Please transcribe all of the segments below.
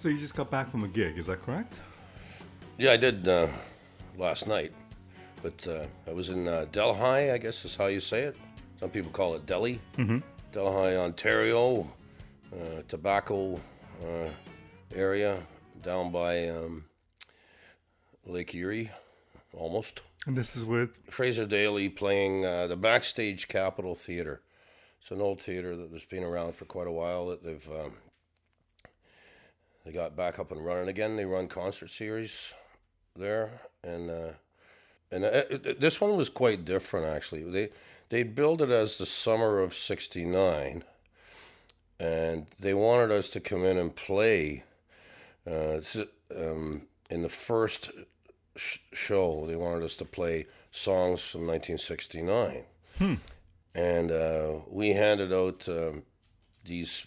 So you just got back from a gig, is that correct? Yeah, I did uh, last night, but uh, I was in uh, Delhi, I guess is how you say it. Some people call it Delhi. Mm-hmm. Delhi, Ontario, uh, tobacco uh, area down by um, Lake Erie, almost. And this is with Fraser Daly playing uh, the Backstage Capitol Theatre. It's an old theatre that has been around for quite a while. That they've um, they got back up and running again. They run concert series there, and uh, and uh, it, this one was quite different actually. They they billed it as the summer of '69, and they wanted us to come in and play. Uh, um, in the first sh- show, they wanted us to play songs from 1969. Hmm. And uh, we handed out um, these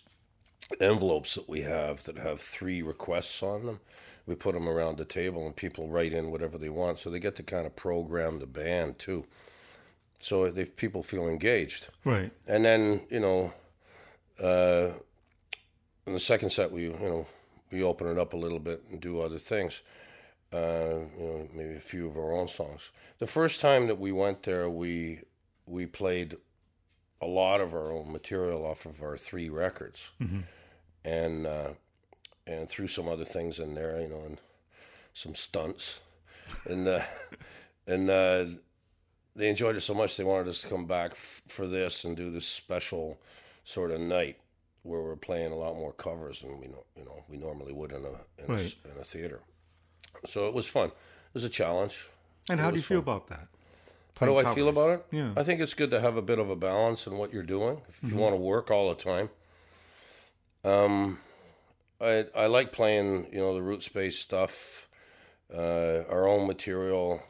envelopes that we have that have three requests on them. We put them around the table and people write in whatever they want. So they get to kind of program the band too. So they people feel engaged. right. And then, you know, uh, in the second set, we, you know, we open it up a little bit and do other things uh, you know, maybe a few of our own songs. The first time that we went there, we we played a lot of our own material off of our three records, mm-hmm. and uh, and threw some other things in there, you know, and some stunts, and uh, and uh, they enjoyed it so much they wanted us to come back f- for this and do this special sort of night where we're playing a lot more covers than we know, you know we normally would in a in, Right. a, in a theater. So it was fun. It was a challenge. And It how do you was feel about that? How do I feel about it? Yeah. I think it's good to have a bit of a balance in what you're doing. If Mm-hmm. you want to work all the time, um, I I like playing you know the root space stuff, uh, our own material,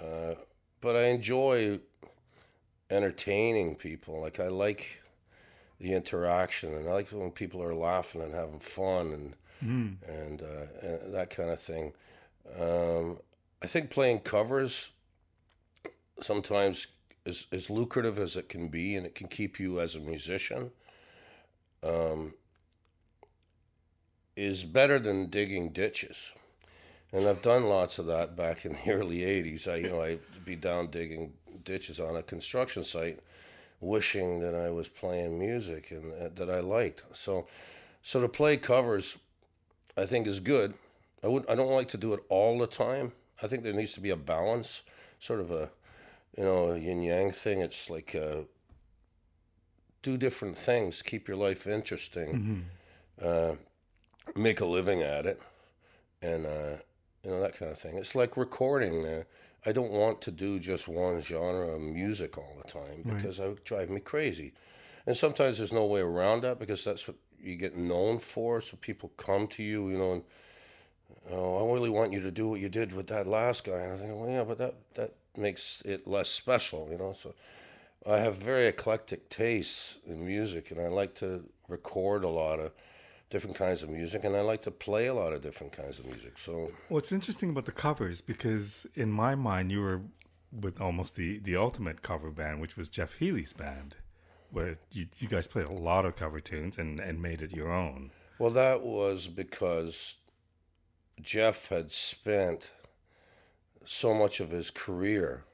uh, but I enjoy entertaining people. Like I like the interaction, and I like when people are laughing and having fun and Mm. and, uh, and that kind of thing. Um, I think playing covers sometimes is as lucrative as it can be, and it can keep you as a musician. Um, is better than digging ditches, and I've done lots of that back in the early '80s. I, you know, I'd be down digging ditches on a construction site, wishing that I was playing music and uh, that I liked. So, so to play covers, I think is good. I would. I don't like to do it all the time. I think there needs to be a balance, sort of a, you know, yin yang thing. It's like uh, do different things, keep your life interesting, uh, make a living at it, and uh, you know that kind of thing. It's like recording. Uh, I don't want to do just one genre of music all the time because that would drive me crazy. And sometimes there's no way around that because that's what you get known for. So people come to you, you know, and oh, I really want you to do what you did with that last guy. And I think, well, yeah, but that that makes it less special, you know. So I have very eclectic tastes in music, and I like to record a lot of different kinds of music, and I like to play a lot of different kinds of music. So What's interesting about the covers, because in my mind, you were with almost the, the ultimate cover band, which was Jeff Healey's band, where you, you guys played a lot of cover tunes and, and made it your own. Well, that was because Jeff had spent so much of his career,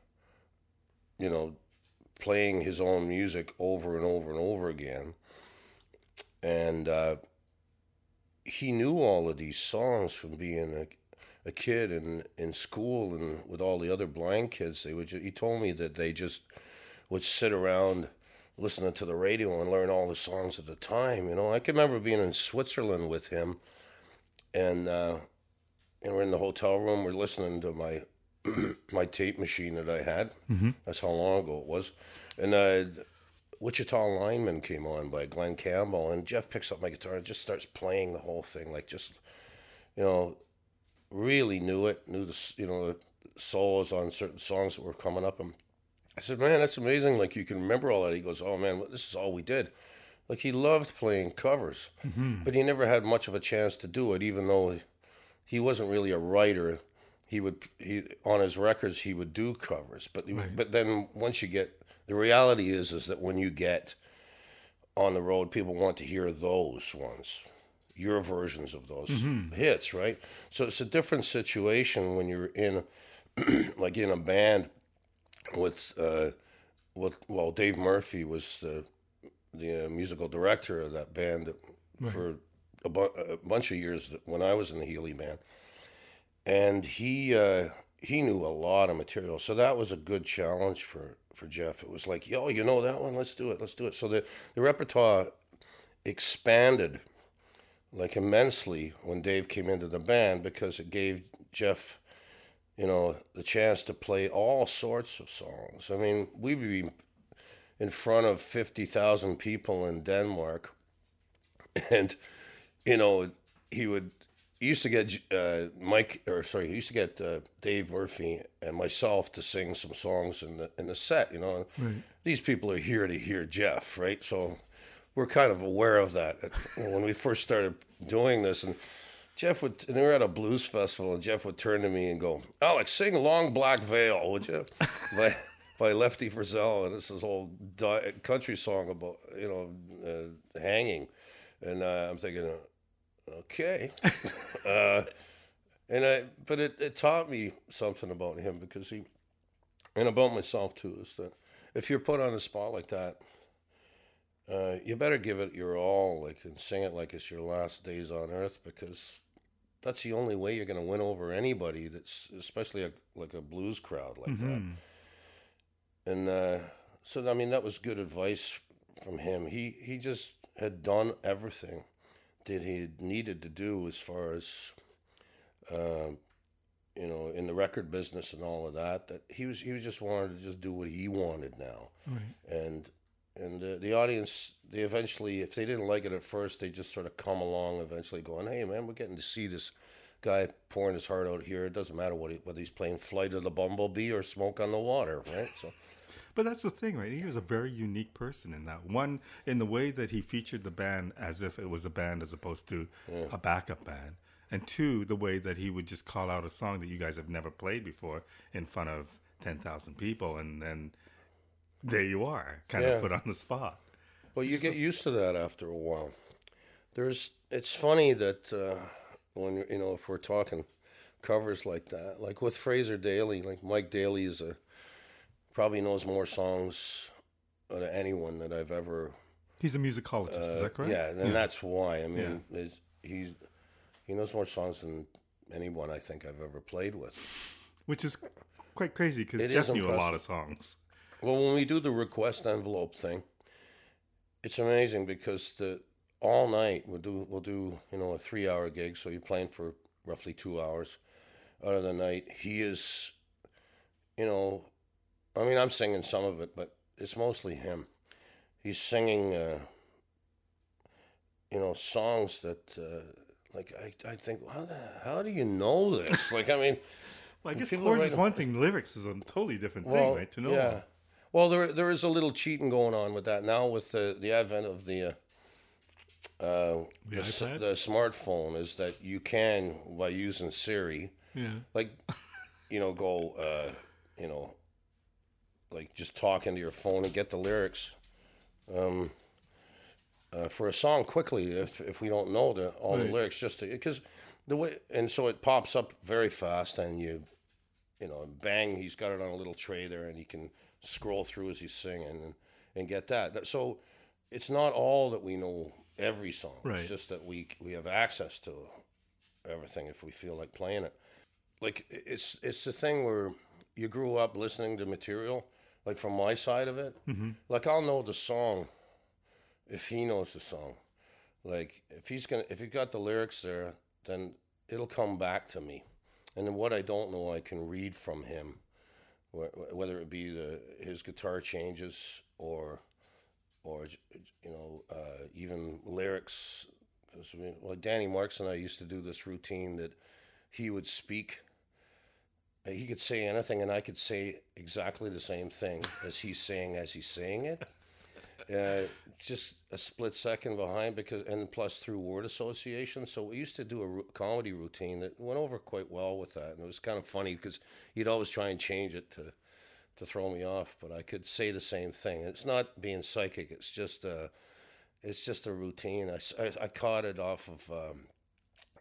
you know, playing his own music over and over and over again. And uh, he knew all of these songs from being a, a kid in, in school and with all the other blind kids. They would he told me that they just would sit around listening to the radio and learn all the songs at the time. You know, I can remember being in Switzerland with him, and uh, and we're in the hotel room. We're listening to my my tape machine that I had. Mm-hmm. That's how long ago it was, and uh, Wichita Lineman came on by Glen Campbell, and Jeff picks up my guitar and just starts playing the whole thing, like just you know, really knew it, knew the you know the solos on certain songs that were coming up, and I said, man, that's amazing. Like you can remember all that. He goes, oh man, this is all we did. Like he loved playing covers, but he never had much of a chance to do it. Even though he wasn't really a writer, he would he on his records he would do covers. But Right. but then once you get the reality is is that when you get on the road, people want to hear those ones. your versions of those hits, right? So it's a different situation when you're in, like in a band with, uh, with well, Dave Murphy was the the uh, musical director of that band that, for a, bu- a bunch of years when I was in the Healey band, and he uh, he knew a lot of material, so that was a good challenge for for Jeff. It was like, yo, you know that one? Let's do it. Let's do it. So the the repertoire expanded like immensely when Dave came into the band because it gave Jeff, you know, the chance to play all sorts of songs. I mean, we'd be in front of 50,000 people in Denmark. And, you know, he would, used to get uh, Mike, or sorry, he used to get uh, Dave Murphy and myself to sing some songs in the, in the set, you know. These people are here to hear Jeff, right? So we're kind of aware of that when we first started doing this. And Jeff would, and we were at a blues festival, and Jeff would turn to me and go, Alex, sing Long Black Veil, would you? by, by Lefty Frizzell. And it's this is whole di- country song about, you know, uh, hanging. And uh, I'm thinking, okay. uh, and I, but it, it taught me something about him because he, and about myself too, is that if you're put on a spot like that, uh, you better give it your all, like, and sing it like it's your last days on earth, because that's the only way you're going to win over anybody. That's especially a, like a blues crowd like that. And uh, so, I mean, that was good advice from him. He he just had done everything that he needed to do as far as, um, you know, in the record business and all of that. That he was he was just wanted to just do what he wanted now, and and uh, the audience they eventually if they didn't like it at first they just sort of come along eventually going hey man we're getting to see this guy pouring his heart out here. It doesn't matter what he, whether he's playing flight of the bumblebee or smoke on the water right? So But that's the thing, right? He was a very unique person in that. One, in the way that he featured the band as if it was a band as opposed to a backup band. And two, the way that he would just call out a song that you guys have never played before in front of 10,000 people. And then there you are, kind Yeah. of put on the spot. Well, you get used to that after a while. There's, it's funny that uh, when you know if we're talking covers like that, like with Fraser Daly, like Mike Daly is a probably knows more songs than anyone that I've ever. He's a musicologist, is that correct? Uh, Yeah, and that's why. I mean, it's, he's he knows more songs than anyone I think I've ever played with. Which is quite crazy because Jeff knew a lot of songs. Well, when we do the request envelope thing, it's amazing because the all night we'll do we'll do you know a three hour gig, so you're playing for roughly two hours out of the night. He is, you know, I mean I'm singing some of it, but it's mostly him. He's singing, uh, you know, songs that uh, like I I think how the, how do you know this? Like I mean. Well, I guess chords is one thing, lyrics is a totally different thing, Well, right? To know. Yeah. Well, there there is a little cheating going on with that now with the the advent of the uh, uh, the, iPad? the smartphone is that you can by using Siri, Yeah. like you know, go uh, you know, like just talk into your phone and get the lyrics. Um, uh, for a song quickly, if if we don't know the all Right. the lyrics, just because the way and so it pops up very fast, and you you know, bang, he's got it on a little tray there, and he can scroll through as he's singing and, and get that. That- So it's not all that we know every song. Right. It's just that we we have access to everything if we feel like playing it. Like it's it's the thing where you grew up listening to material. Like from my side of it, like I'll know the song if he knows the song. Like if he's gonna if he's got the lyrics there, then it'll come back to me. And then what I don't know, I can read from him, whether it be the his guitar changes or, or you know, uh, even lyrics. we- Like Danny Marks and I used to do this routine that he would speak. Uh, He could say anything, and I could say exactly the same thing as he's saying as he's saying it. Uh, just a split second behind because and plus through word association so we used to do a ru- comedy routine that went over quite well with that and it was kind of funny because he'd always try and change it to to throw me off but i could say the same thing it's not being psychic it's just a it's just a routine. I I caught it off of um,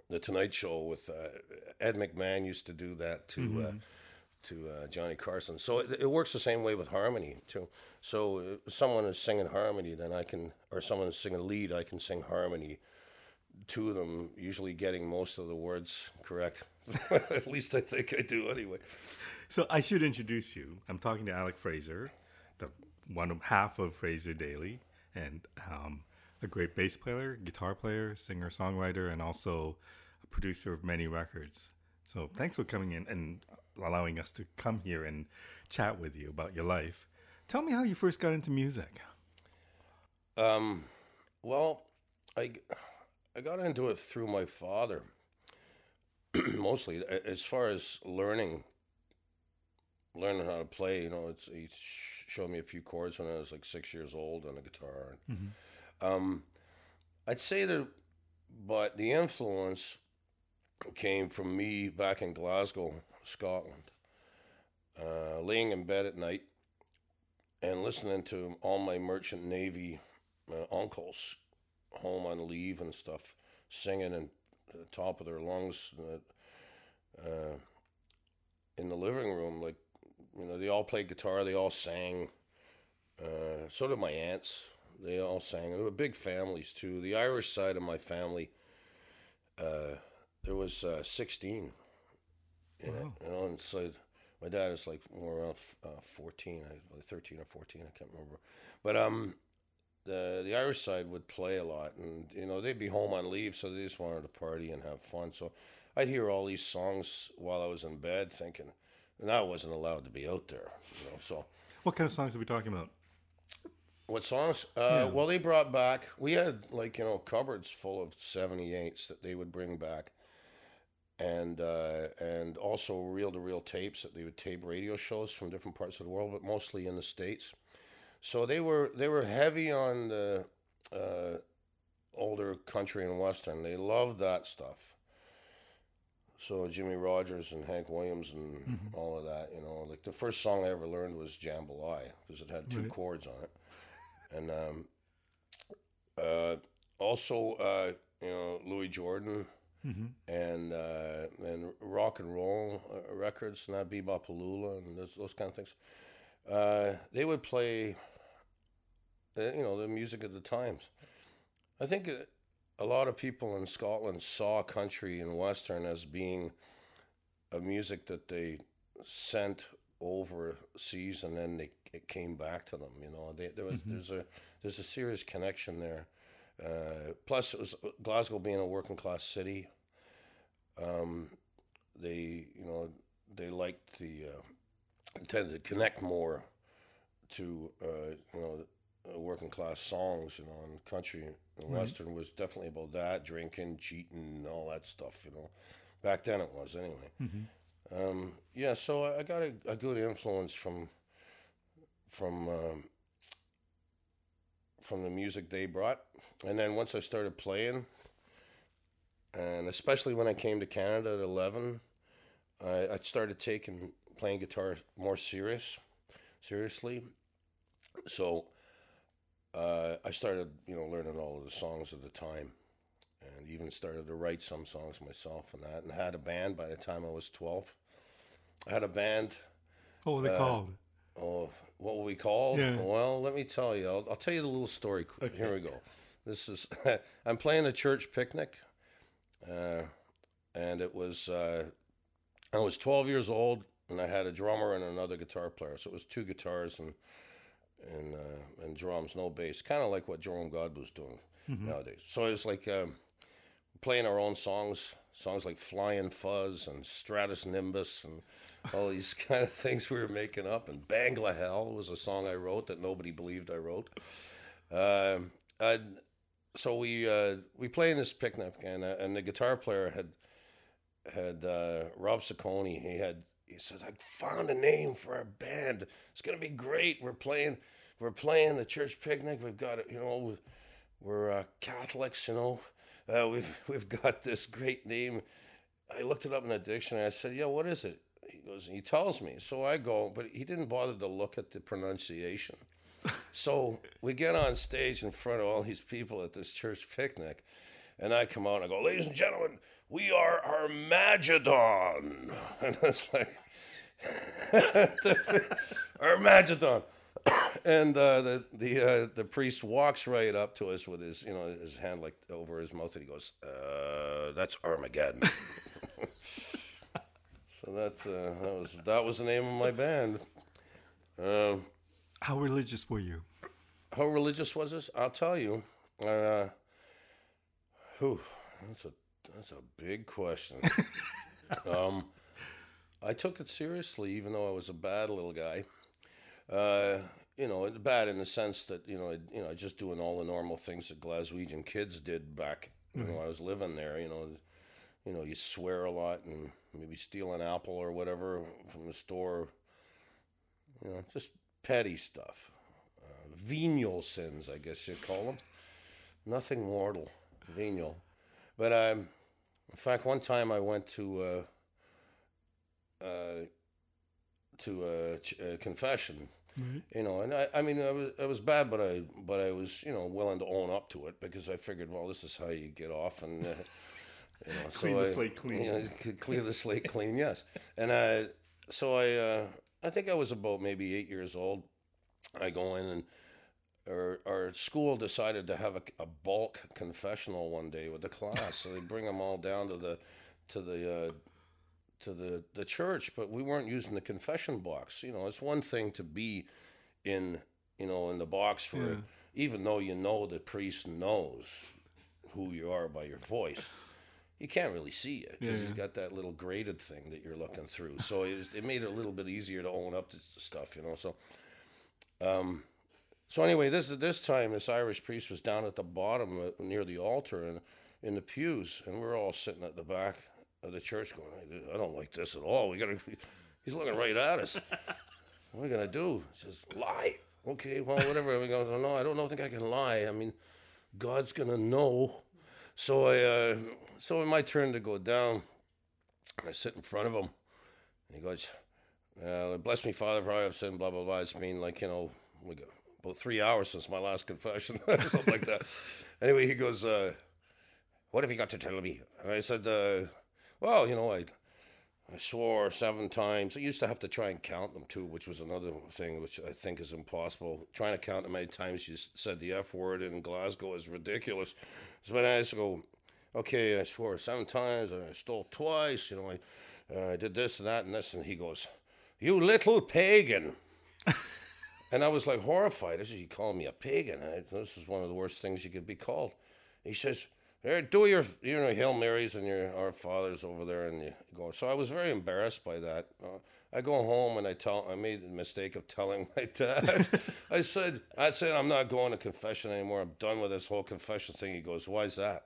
the Tonight Show with uh, Ed McMahon used to do that to uh, to uh, Johnny Carson. So it, it works the same way with harmony too. So if someone is singing harmony, then I can, or someone is singing lead, I can sing harmony to them, usually getting most of the words correct. At least I think I do anyway. So I should introduce you. I'm talking to Alec Fraser, the one half of Fraser Daly, and um, a great bass player, guitar player, singer, songwriter, and also a producer of many records. So thanks for coming in and allowing us to come here and chat with you about your life. Tell me how you first got into music. Um, Well, I, I got into it through my father, mostly. As far as learning, learning how to play, you know, it's, he showed me a few chords when I was like six years old on a guitar. Um, I'd say that, but the influence came from me back in Glasgow, Scotland, uh, laying in bed at night and listening to all my merchant navy uh, uncles home on leave and stuff singing and the top of their lungs uh, uh, in the living room like you know they all played guitar they all sang uh, so did my aunts they all sang there were big families too the irish side of my family uh, there was uh, 16 in it you know and so my dad is like more around uh, 14 like 13 or 14 i can't remember but um the the Irish side would play a lot, and you know they'd be home on leave, so they just wanted to party and have fun. So I'd hear all these songs while I was in bed, thinking, and I wasn't allowed to be out there, you know. So What kind of songs are we talking about? What songs? Uh, Well, they brought back. We had like you know cupboards full of seventy eights that they would bring back, and uh, and also reel to reel tapes that they would tape radio shows from different parts of the world, but mostly in the states. So they were they were heavy on the uh, older country and western. They loved that stuff. So Jimmie Rodgers and Hank Williams and all of that, you know, like the first song I ever learned was Jambalaya because it had two Right. chords on it, and um, uh, also uh, you know Louis Jordan and uh, and rock and roll uh, records, not that Be-Bop-A-Lula and those those kind of things. Uh, they would play, uh, you know, the music of the times. I think a lot of people in Scotland saw country and western as being a music that they sent overseas and then they it came back to them. You know, they, there was there's a there's a serious connection there. Uh, plus, it was Glasgow being a working class city. Um, they you know they liked the uh, tended to connect more to uh, you know working class songs, you know, and country and western was definitely about that, drinking, cheating, all that stuff, you know. Back then it was anyway. Um, yeah, so I I got a, a good influence from from um, from the music they brought, and then once I started playing, and especially when I came to Canada at eleven, I, I started taking playing guitar more serious, seriously. So uh, I started, you know, learning all of the songs of the time, and even started to write some songs myself and that, and had a band by the time I was twelve. I had a band. What were they called? Oh, what were we called? Yeah. Well, let me tell you. I'll, I'll tell you the little story. quick. Here we go. This is I'm playing a church picnic, uh, and it was uh, I was 12 years old, and I had a drummer and another guitar player. So it was two guitars and and uh, and drums, no bass. Kind of like what Jerome Godbout's doing nowadays. So it was like um, playing our own songs, songs like Flying Fuzz and Stratus Nimbus and all these kind of things we were making up. And Bangla Hell was a song I wrote that nobody believed I wrote. I'd, so we uh, we play in this picnic, and uh, and the guitar player had had uh, Rob Saccone. He had he said, "I found a name for our band. It's gonna be great. We're playing, we're playing the church picnic. We've got. You know, we're uh, Catholics. You know, uh, we've we've got this great name." I looked it up in the dictionary. I said, "Yeah, what is it?" He goes, he tells me. So I go, but he didn't bother to look at the pronunciation. So we get on stage in front of all these people at this church picnic, and I come out and I go, "Ladies and gentlemen, we are Armageddon," and it's like Armageddon. and uh, the the uh, the priest walks right up to us with his you know his hand like over his mouth and he goes, uh, "That's Armageddon." so that's uh, that was that was the name of my band. Um, How religious were you? how religious was this? I'll tell you. Uh, whew, that's a that's a big question. um, I took it seriously, even though I was a bad little guy. Uh, you know, bad in the sense that you know, you know, just doing all the normal things that Glaswegian kids did back. You know, I was living there. You know, you know, you swear a lot and maybe steal an apple or whatever from the store. You know, just petty stuff. Uh, venial sins, I guess you'd call them. Nothing mortal, venial. But um, in fact, one time I went to uh, uh, to a, ch- a confession, you know, and I, I mean, I was, I was bad, but I, but I was, you know, willing to own up to it because I figured, well, this is how you get off and. You know, Clean so the I- slate clean. you know, clear the slate clean, yes. And I, so I, uh, I think I was about maybe eight years old. I go in and our, our school decided to have a, a bulk confessional one day with the class. so they bring them all down to the to the uh, to the the church, but we weren't using the confession box. You know, it's one thing to be in you know in the box for Yeah. even though you know the priest knows who you are by your voice. You can't really see it because Yeah, he's yeah. got that little graded thing that you're looking through. So it, was- it made it a little bit easier to own up to stuff, you know. So, um, so anyway, this this time this Irish priest was down at the bottom uh, near the altar and in the pews, and we are all sitting at the back of the church going, "I- "I don't like this at all. We gotta." He's looking right at us. what are we gonna do? He says, "Lie." Okay, well, whatever. We go, "No, I don't know. Think I can lie. I mean, God's gonna know." So I, uh, so in my turn to go down, I sit in front of him, and he goes, uh, "Bless me, Father, for I have sinned." Blah blah blah. It's been like you know, about three hours since my last confession, something like that. Anyway, he goes, uh, "What have you got to tell me?" And I said, uh, "Well, you know, I." I swore seven times. I used to have to try and count them too, which was another thing which I think is impossible. Trying to count how many times you said the F word in Glasgow is ridiculous. So when I used to go, okay, I swore seven times, I stole twice, you know, I, uh, I did this and that and this, and he goes, you little pagan. and I was like horrified. I said, you call me a pagan? I, this is one of the worst things you could be called. He says, there, do your, you know, Hail Marys and your Our Fathers over there, and you go. So I was very embarrassed by that. Uh, I go home and I tell, I made the mistake of telling my dad. I said, I said, I'm not going to confession anymore. I'm done with this whole confession thing. He goes, why is that?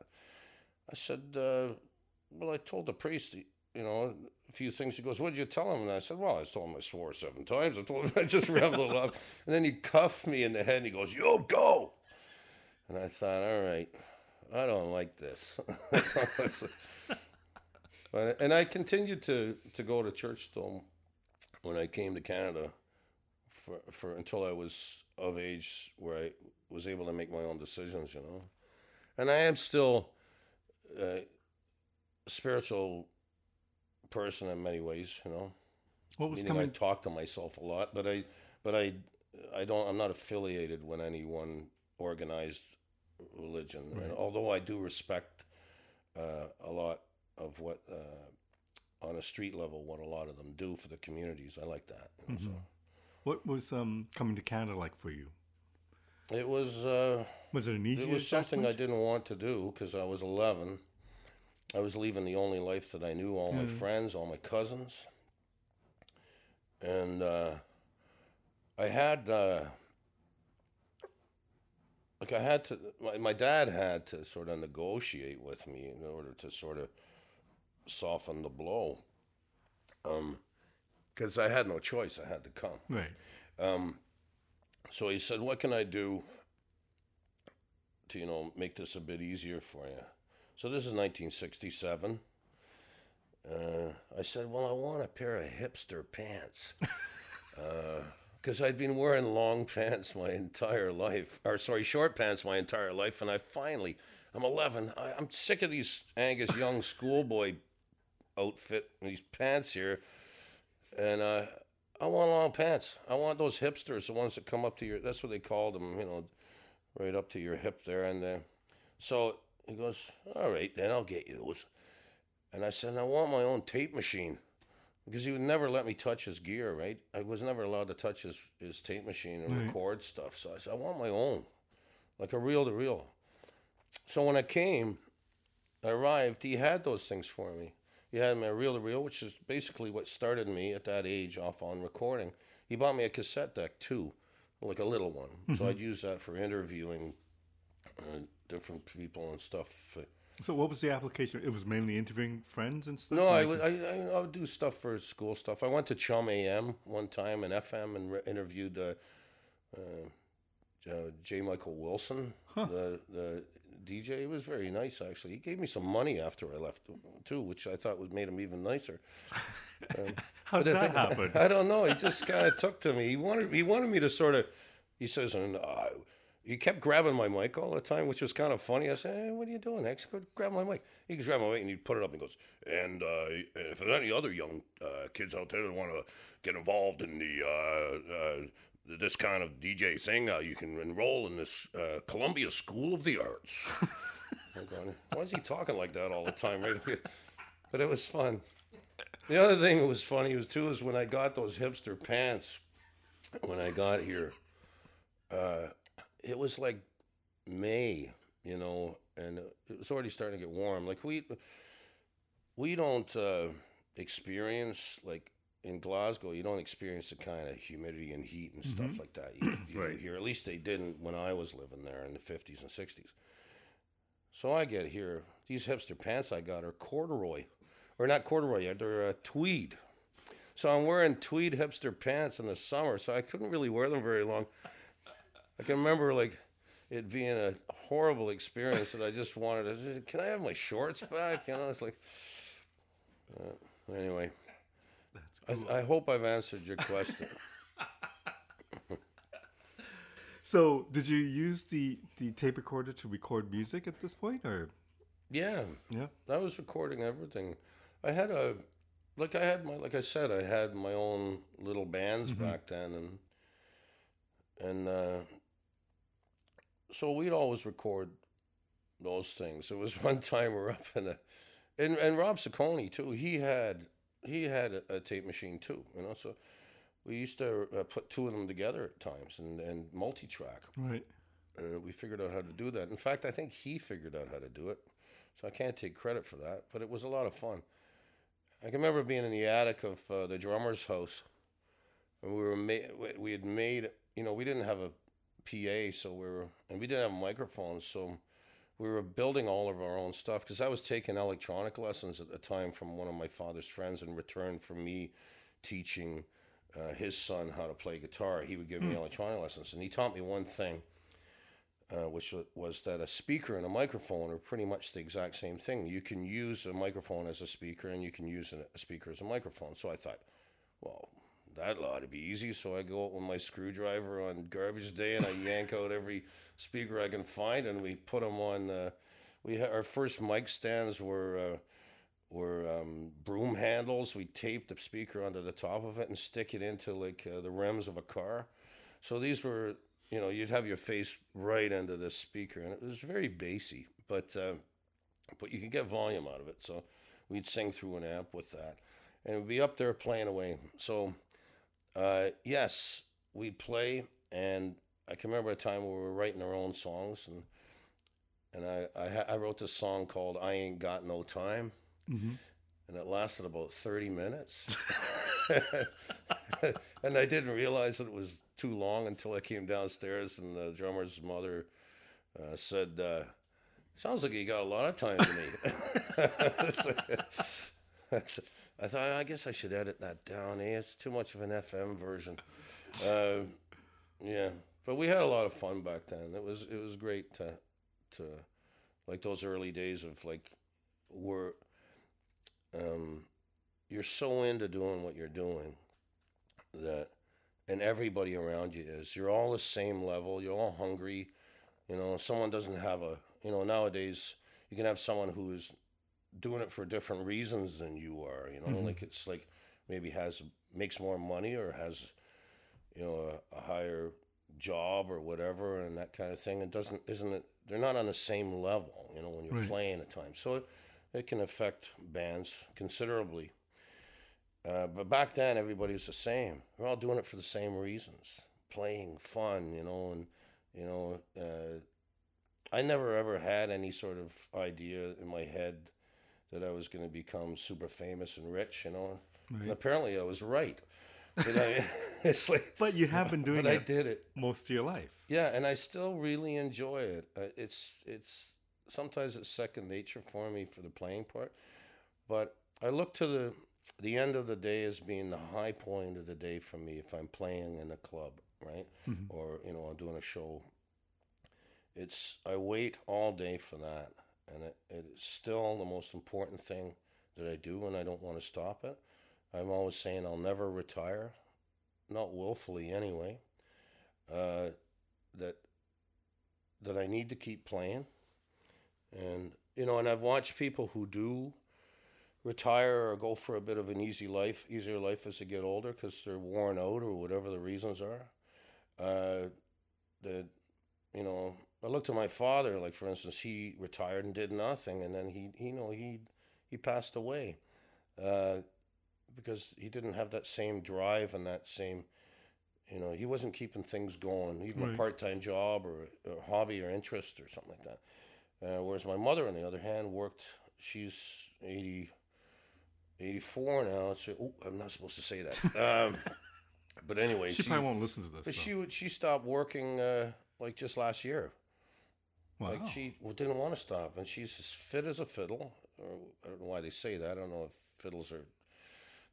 I said, uh, well, I told the priest, you know, a few things. He goes, what did you tell him? And I said, well, I told him I swore seven times. I told him I just rambled up. And then he cuffed me in the head and he goes, you go. And I thought, all right, I don't like this. But- and I continued to, to go to church still when I came to Canada for, for until I was of age where I was able to make my own decisions, you know. And I am still a spiritual person in many ways, you know. What was Meaning I talk to myself a lot, but I, but I, I don't. I'm not affiliated with any one organized religion. And although I do respect uh, a lot of what uh, on a street level, what a lot of them do for the communities, I like that. you know, so. What was um, coming to Canada like for you? It was. Uh, Was it an easy It was something I didn't want to do because I was 11. I was leaving the only life that I knew, all my friends, all my cousins. And uh, I had, uh, like, I had to, my, my dad had to sort of negotiate with me in order to sort of soften the blow. Um, Because I had no choice, I had to come. Right. Um, So he said, "What can I do to you know make this a bit easier for you?" So this is 1967. Uh, I said, "Well, I want a pair of hipster pants." uh, because I'd been wearing long pants my entire life, or sorry, short pants my entire life, and I finally, I'm 11. I, I'm sick of these Angus Young schoolboy outfit, these pants here, and uh, I want long pants. I want those hipsters, the ones that come up to your. That's what they called them, you know, right up to your hip there, and uh, so he goes, "All right, then I'll get you those." And I said, "I want my own tape machine." Because he would never let me touch his gear, right? I was never allowed to touch his, his tape machine and Right. record stuff. So I said, I want my own, like a reel to reel. So when I came, I arrived, he had those things for me. He had my reel to reel, which is basically what started me at that age off on recording. He bought me a cassette deck too, like a little one. So I'd use that for interviewing uh, different people and stuff. So what was the application? It was mainly interviewing friends and stuff. No, I would, I, I, I would do stuff for school stuff. I went to CHUM AM one time and FM and re- interviewed uh, uh, uh, J. Michael Wilson, the the DJ. It was very nice actually. He gave me some money after I left too, which I thought would made him even nicer. How did that happen? I don't know. He just kind of took to me. He wanted he wanted me to sort of. He says, and uh, he kept grabbing my mic all the time, which was kind of funny. I said, hey, "What are you doing, X? Go grab my mic." He goes grab my mic and he'd put it up and he goes, "And uh, if there's any other young uh, kids out there that want to get involved in the uh, uh, this kind of DJ thing, uh, you can enroll in this uh, Columbia School of the Arts." I'm going, Why is he talking like that all the time? Right? But it was fun. The other thing that was funny was too is when I got those hipster pants when I got here. It was like May, you know, and it was already starting to get warm. Like we we don't uh, experience like in Glasgow, you don't experience the kind of humidity and heat and stuff like that you, you Right. here. At least they didn't when I was living there in the fifties and sixties. So I get here, these hipster pants I got are corduroy, or not corduroy, they're uh, tweed. So I'm wearing tweed hipster pants in the summer, so I couldn't really wear them very long. I can remember like it being a horrible experience that I just wanted to. Can I have my shorts back? You know, it's like. Uh, anyway, I, I hope I've answered your question. So did you use the the tape recorder to record music at this point, or yeah, yeah? I was recording everything. I had a, like I had my, like I said, I had my own little bands back then, and and uh, so we'd always record those things. It was one time we were up in a, and and Rob Saccone too. He had he had a, a tape machine too, you know. So we used to uh, put two of them together at times and and multi track. Right. Uh, we figured out how to do that. In fact, I think he figured out how to do it. So I can't take credit for that, but it was a lot of fun. I can remember being in the attic of uh, the drummer's house, and we were ma- we had made you know we didn't have a PA, so we were and we didn't have microphones, so we were building all of our own stuff because I was taking electronic lessons at the time from one of my father's friends in return for me teaching uh, his son how to play guitar. He would give me electronic lessons, and he taught me one thing, uh, which was that a speaker and a microphone are pretty much the exact same thing. You can use a microphone as a speaker, and you can use a speaker as a microphone. So I thought, well, that ought to be easy. So I go out with my screwdriver on garbage day, and I yank out every speaker I can find, and we put them on. Uh, we our first mic stands were. Uh, were um, broom handles. We taped the speaker onto the top of it and stick it into like uh, the rims of a car. So these were, you know, you'd have your face right into this speaker, and it was very bassy, but uh, but you could get volume out of it. So we'd sing through an amp with that, and we'd be up there playing away. So uh, yes, we'd play, and I can remember a time where we were writing our own songs, and and I I, I wrote this song called "I Ain't Got No Time." and it lasted about 30 minutes. and I didn't realize that it was too long until I came downstairs and the drummer's mother uh, said, uh, Sounds like you got a lot of time to me. I thought, I guess I should edit that down. Eh? It's too much of an FM version. Uh, yeah, but we had a lot of fun back then. It was it was great to to like those early days of like we're um, you're so into doing what you're doing that and everybody around you is. You're all the same level. You're all hungry. You know, someone doesn't have a. You know, nowadays you can have someone who is doing it for different reasons than you are. You know, Mm-hmm. like it's like maybe has makes more money or has you know a, a higher job or whatever and that kind of thing. It doesn't isn't it? They're not on the same level. You know, when you're Right. playing at times, so it, it can affect bands considerably. Uh, but back then, everybody was the same. We're all doing it for the same reasons, playing fun, you know, and you know, uh, I never ever had any sort of idea in my head that I was going to become super famous and rich, you know. And apparently, I was right. But I, it's like, But you have been doing but I did it. most of your life. Yeah, and I still really enjoy it. Uh, it's it's sometimes it's second nature for me for the playing part, but I look to the the end of the day as being the high point of the day for me if I'm playing in a club, right? Or you know I'm doing a show. It's I wait all day for that, and it, it's still the most important thing that I do, and I don't want to stop it. I'm always saying I'll never retire, not willfully anyway. Uh, that that I need to keep playing. And you know, and I've watched people who do retire or go for a bit of an easy life, easier life as they get older because they're worn out or whatever the reasons are. Uh, that you know, I looked at my father, like for instance, he retired and did nothing, and then he, he you know, he he passed away, uh, because he didn't have that same drive and that same you know, he wasn't keeping things going, even Right. a part time job or a hobby or interest or something like that. Uh, whereas my mother, on the other hand, worked, she's 80, 84 now. So, oh, I'm not supposed to say that. Um, but anyway, She, she, probably won't listen to this. but though. she, would- she stopped working uh, like just last year. Wow. Like she didn't want to stop, and she's as fit as a fiddle. Or I don't know why they say that. I don't know if fiddles are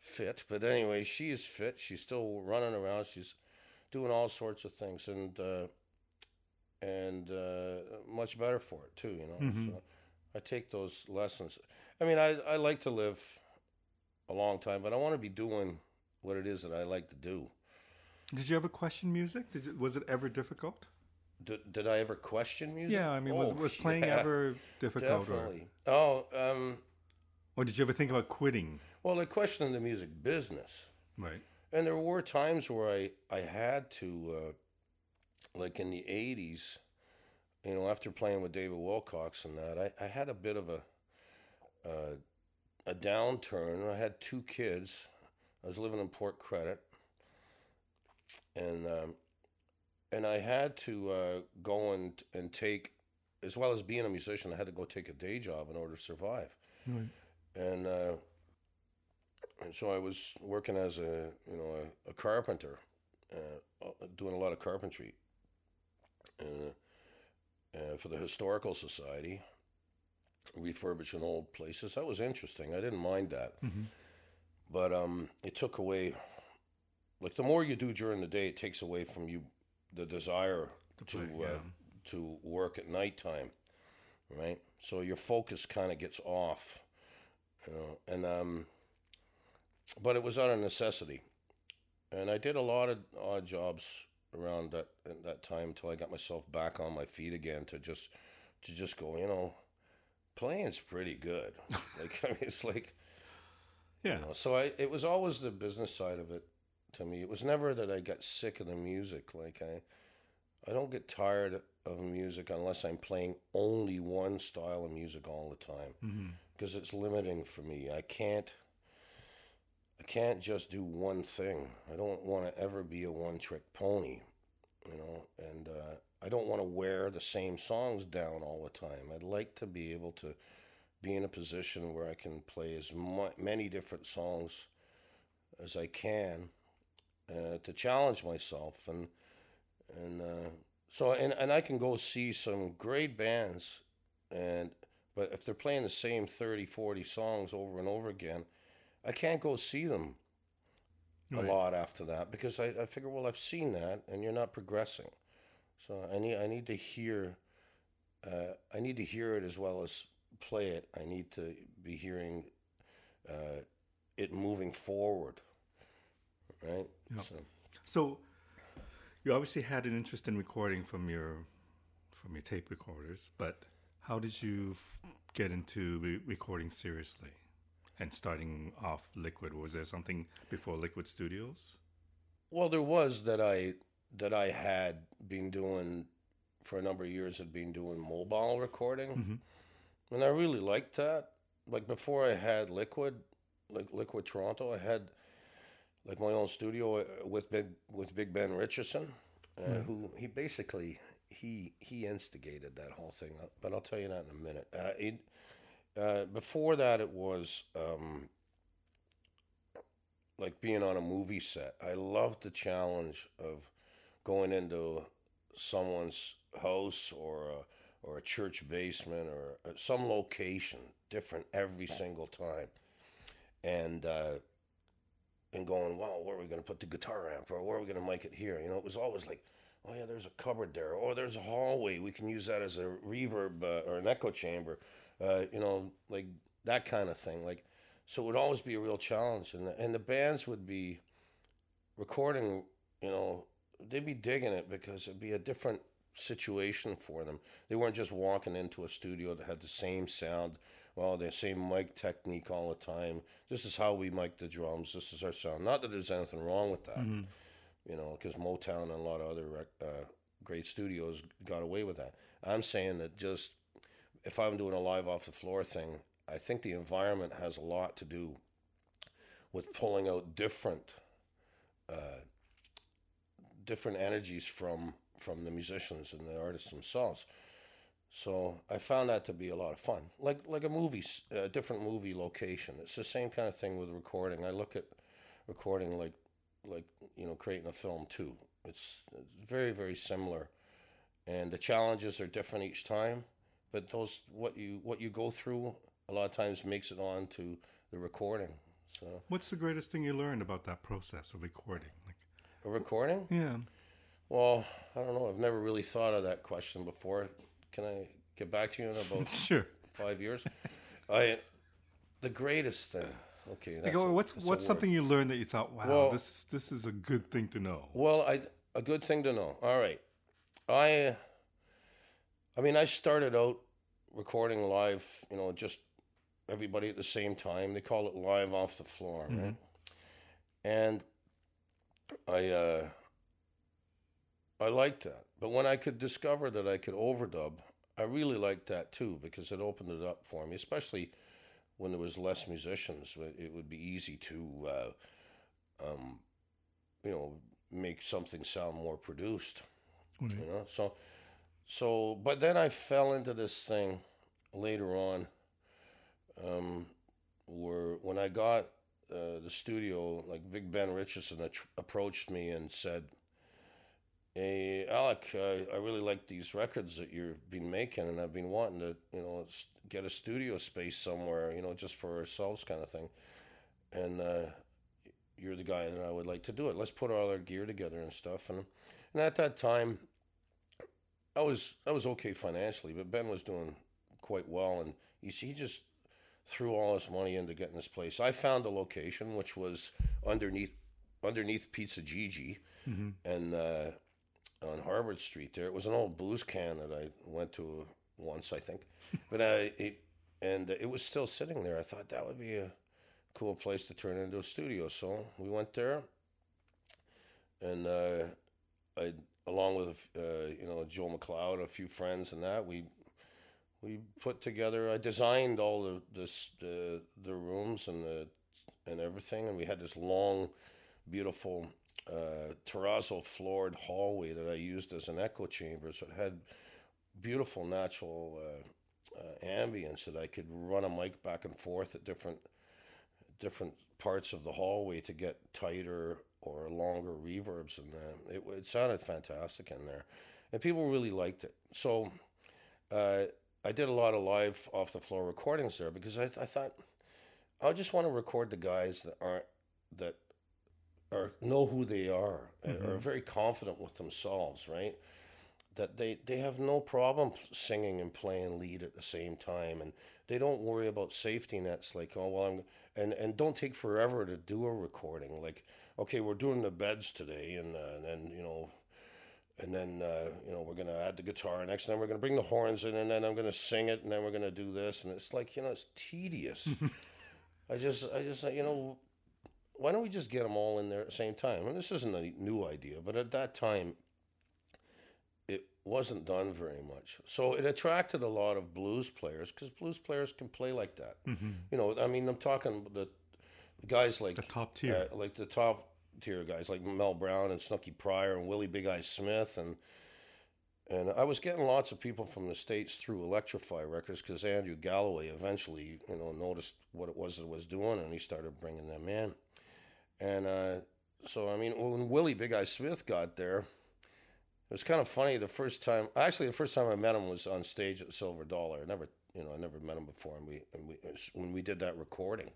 fit, but anyway, she is fit. She's still running around. She's doing all sorts of things, and uh, and uh, much better for it too. You know, so I take those lessons. I mean, I I like to live a long time, but I want to be doing what it is that I like to do. Did you ever question music? Did you, was it ever difficult? Did, did I ever question music? Yeah, I mean, was Oh, was playing yeah, ever difficult, or, Definitely. Oh, um, or did you ever think about quitting? Well, I questioned the music business, Right. and there were times where I I had to, uh, like in the '80s, you know, after playing with David Wilcox and that, I, I had a bit of a uh, a downturn. I had two kids. I was living in Port Credit, and um, and I had to uh, go and and take, as well as being a musician, I had to go take a day job in order to survive Right. and uh, and so I was working as a you know a, a carpenter, uh, uh, doing a lot of carpentry, uh, uh, for the historical society, refurbishing old places. That was interesting. I didn't mind that, but um, it took away. Like the more you do during the day, it takes away from you the desire to play, uh, yeah. to work at nighttime, right? So your focus kind of gets off you know and um but it was out of necessity and i did a lot of odd jobs around that at that time until i got myself back on my feet again to just to just go you know playing's pretty good like i mean it's like Yeah. you know, so i it was always the business side of it to me it was never that i got sick of the music like i i don't get tired of music unless i'm playing only one style of music all the time because it's limiting for me. I can't I can't just do one thing. I don't want to ever be a one trick pony, you know, and uh, I don't want to wear the same songs down all the time. I'd like to be able to be in a position where I can play as mu- many different songs as I can uh, to challenge myself. And and uh, so and, and I can go see some great bands and but if they're playing the same 30 40 songs over and over again I can't go see them a lot after that because I, I figure well I've seen that and you're not progressing. So I need I need to hear uh, I need to hear it as well as play it. I need to be hearing uh, it moving forward right Yeah. so So you obviously had an interest in recording from your from your tape recorders, but how did you f- get into re- recording seriously and starting off Liquid? Was there something before Liquid Studios? Well, there was that I that I had been doing for a number of years. Had been doing mobile recording, mm-hmm. and I really liked that. Like before, I had Liquid, like Liquid Toronto. I had like my own studio uh, with Big with Big Ben Richardson, uh, who he basically he he instigated that whole thing. uh, But I'll tell you that in a minute. Uh, it, uh, before that, it was um, like being on a movie set. I loved the challenge of going into someone's house or a, or a church basement or uh, some location different every single time, and uh, and going, wow, where are we going to put the guitar amp or where are we going to mic it here? You know, it was always like, oh yeah, there's a cupboard there, or there's a hallway. We can use that as a reverb uh, or an echo chamber. Uh, you know, like that kind of thing. Like, so it would always be a real challenge, and the, and the bands would be recording. You know, they'd be digging it because it'd be a different situation for them. They weren't just walking into a studio that had the same sound, well, the same mic technique all the time. This is how we mic the drums. This is our sound. Not that there's anything wrong with that, you know, because Motown and a lot of other rec- uh, great studios got away with that. I'm saying that just if I'm doing a live off the floor thing, I think the environment has a lot to do with pulling out different uh, different energies from from the musicians and the artists themselves. So I found that to be a lot of fun, like like a movie, a different movie location. It's the same kind of thing with recording. I look at recording like like you know creating a film too. It's, it's very very similar, and the challenges are different each time. But those what you what you go through a lot of times makes it on to the recording. So What's the greatest thing you learned about that process of recording? Like, a recording. yeah, Well, I don't know. I've never really thought of that question before. Can I get back to you in about sure. five years? I the greatest thing. Okay, Like, a- what's what's something you learned that you thought, wow, Well- this is this is a good thing to know? Well, I a good thing to know. All right, I. I mean, I started out recording live. You know, just everybody at the same time. They call it live off the floor, right? And I. uh I liked that, but when I could discover that I could overdub, I really liked that too because it opened it up for me, especially when there was less musicians. It would be easy to. Uh, you know make something sound more produced you know so so but then i fell into this thing later on um where when i got uh, the studio like big ben richardson approached me and said hey alec I, I really like these records that you've been making and i've been wanting to you know get a studio space somewhere you know just for ourselves kind of thing and uh you're the guy that I would like to do it. Let's put all our gear together and stuff. And and at that time, I was I was okay financially, but Ben was doing quite well, and you see, he just threw all his money into getting this place. I found a location which was underneath underneath Pizza Gigi, and uh, on Harbord Street. There, it was an old booze can that I went to once, I think, but I it and it was still sitting there. I thought that would be a cool place to turn into a studio. So we went there, and uh, I, along with uh, you know Joe McLeod, a few friends, and that we we put together. I designed all the this the the rooms and the and everything, and we had this long, beautiful uh, terrazzo floored hallway that I used as an echo chamber. So it had beautiful natural uh, uh, ambience that I could run a mic back and forth at different different parts of the hallway to get tighter or longer reverbs, and it, it sounded fantastic in there, and people really liked it. So uh, I did a lot of live off the floor recordings there because I, I thought I just want to record the guys that aren't that are know who they are, or are very confident with themselves, right? that they, they have no problem singing and playing lead at the same time and they don't worry about safety nets like oh well I'm and and don't take forever to do a recording. Like, okay, we're doing the beds today, and, uh, and then you know, and then uh, you know we're gonna add the guitar next, and then we're gonna bring the horns in, and then I'm gonna sing it, and then we're gonna do this, and it's like you know it's tedious. I just I just you know why don't we just get them all in there at the same time? And this isn't a new idea, but at that time, it wasn't done very much. So it attracted a lot of blues players because blues players can play like that. You know, I mean, I'm talking the guys like The top tier. uh, like the top tier guys like Mel Brown and Snooky Pryor and Willie Big Eye Smith and and I was getting lots of people from the states through Electro-Fi Records because Andrew Galloway eventually you know noticed what it was that it was doing and he started bringing them in. And uh, so I mean when Willie Big Eye Smith got there. It was kind of funny the first time. Actually, the first time I met him was on stage at Silver Dollar. I never, you know, I never met him before, and we, and we when we did that recording,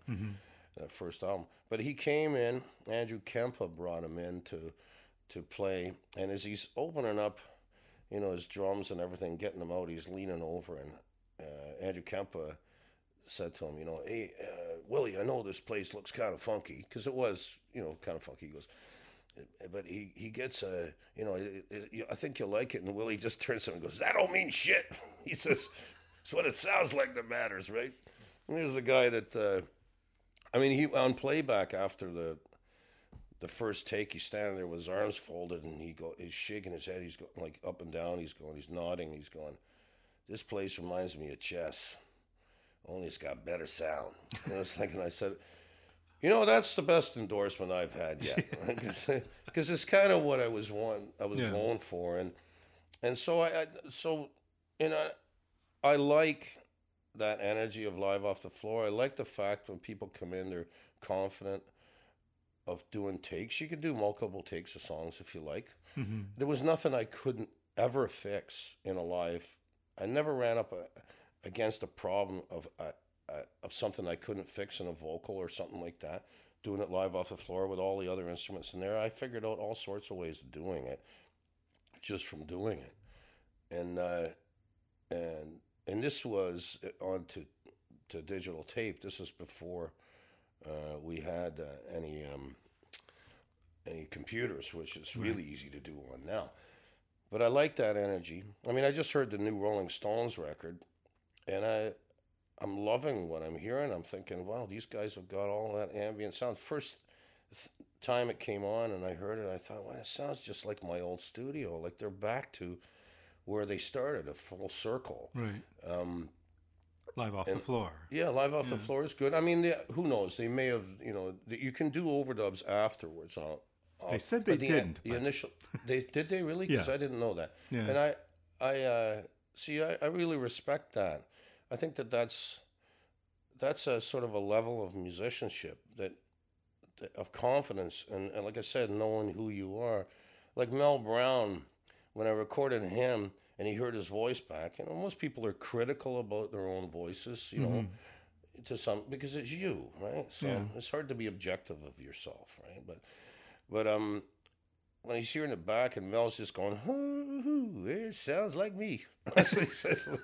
that first album. But he came in. Andrew Kempa brought him in to, to play, and as he's opening up, you know, his drums and everything, getting them out, he's leaning over, and uh, Andrew Kempa said to him, you know, hey uh, Willie, I know this place looks kind of funky because it was, you know, kind of funky. He goes but he he gets a you know it, it, I think you'll like it. And Willie just turns to him and goes that don't mean shit. He says it's what it sounds like that matters right? And here's a guy that uh, I mean he on playback after the the first take he's standing there with his arms folded and he go he's shaking his head. He's going like up and down. He's going he's nodding. He's going this place reminds me of Chess only it's got better sound and it's like and I said you know, that's the best endorsement I've had yet, because it's kind of what I was want, I was Yeah. going for, and and so I, I so you know, I like that energy of live off the floor. I like the fact when people come in, they're confident of doing takes. You can do multiple takes of songs if you like. Mm-hmm. There was nothing I couldn't ever fix in a live. I never ran up a, against a problem of uh, uh, of something I couldn't fix in a vocal or something like that. Doing it live off the floor with all the other instruments in there, I figured out all sorts of ways of doing it, just from doing it, and uh, and and this was on to to digital tape. This was before uh, we had uh, any um, any computers, which is really easy to do on now. But I like that energy. I mean, I just heard the new Rolling Stones record, and I I'm loving what I'm hearing. I'm thinking, wow, these guys have got all that ambient sound. First th- time it came on and I heard it, I thought, well, it sounds just like my old studio. Like they're back to where they started, a full circle. Right. Um, Live off the floor. Yeah, live off the floor is good. I mean, yeah, who knows? They may have, you know, you can do overdubs afterwards. On, They said they the, didn't. The initial, they did they really? Because Yeah. I didn't know that. Yeah. And I, I uh, see. I, I really respect that. I think that that's that's a sort of a level of musicianship that, that of confidence and, and like I said, knowing who you are. Like Mel Brown, when I recorded him and he heard his voice back, you know, most people are critical about their own voices, you know, to some because it's you, right? So Yeah. it's hard to be objective of yourself, right? But but um when he's hearing it back and Mel's just going, "Hoo, it sounds like me. That's what he says.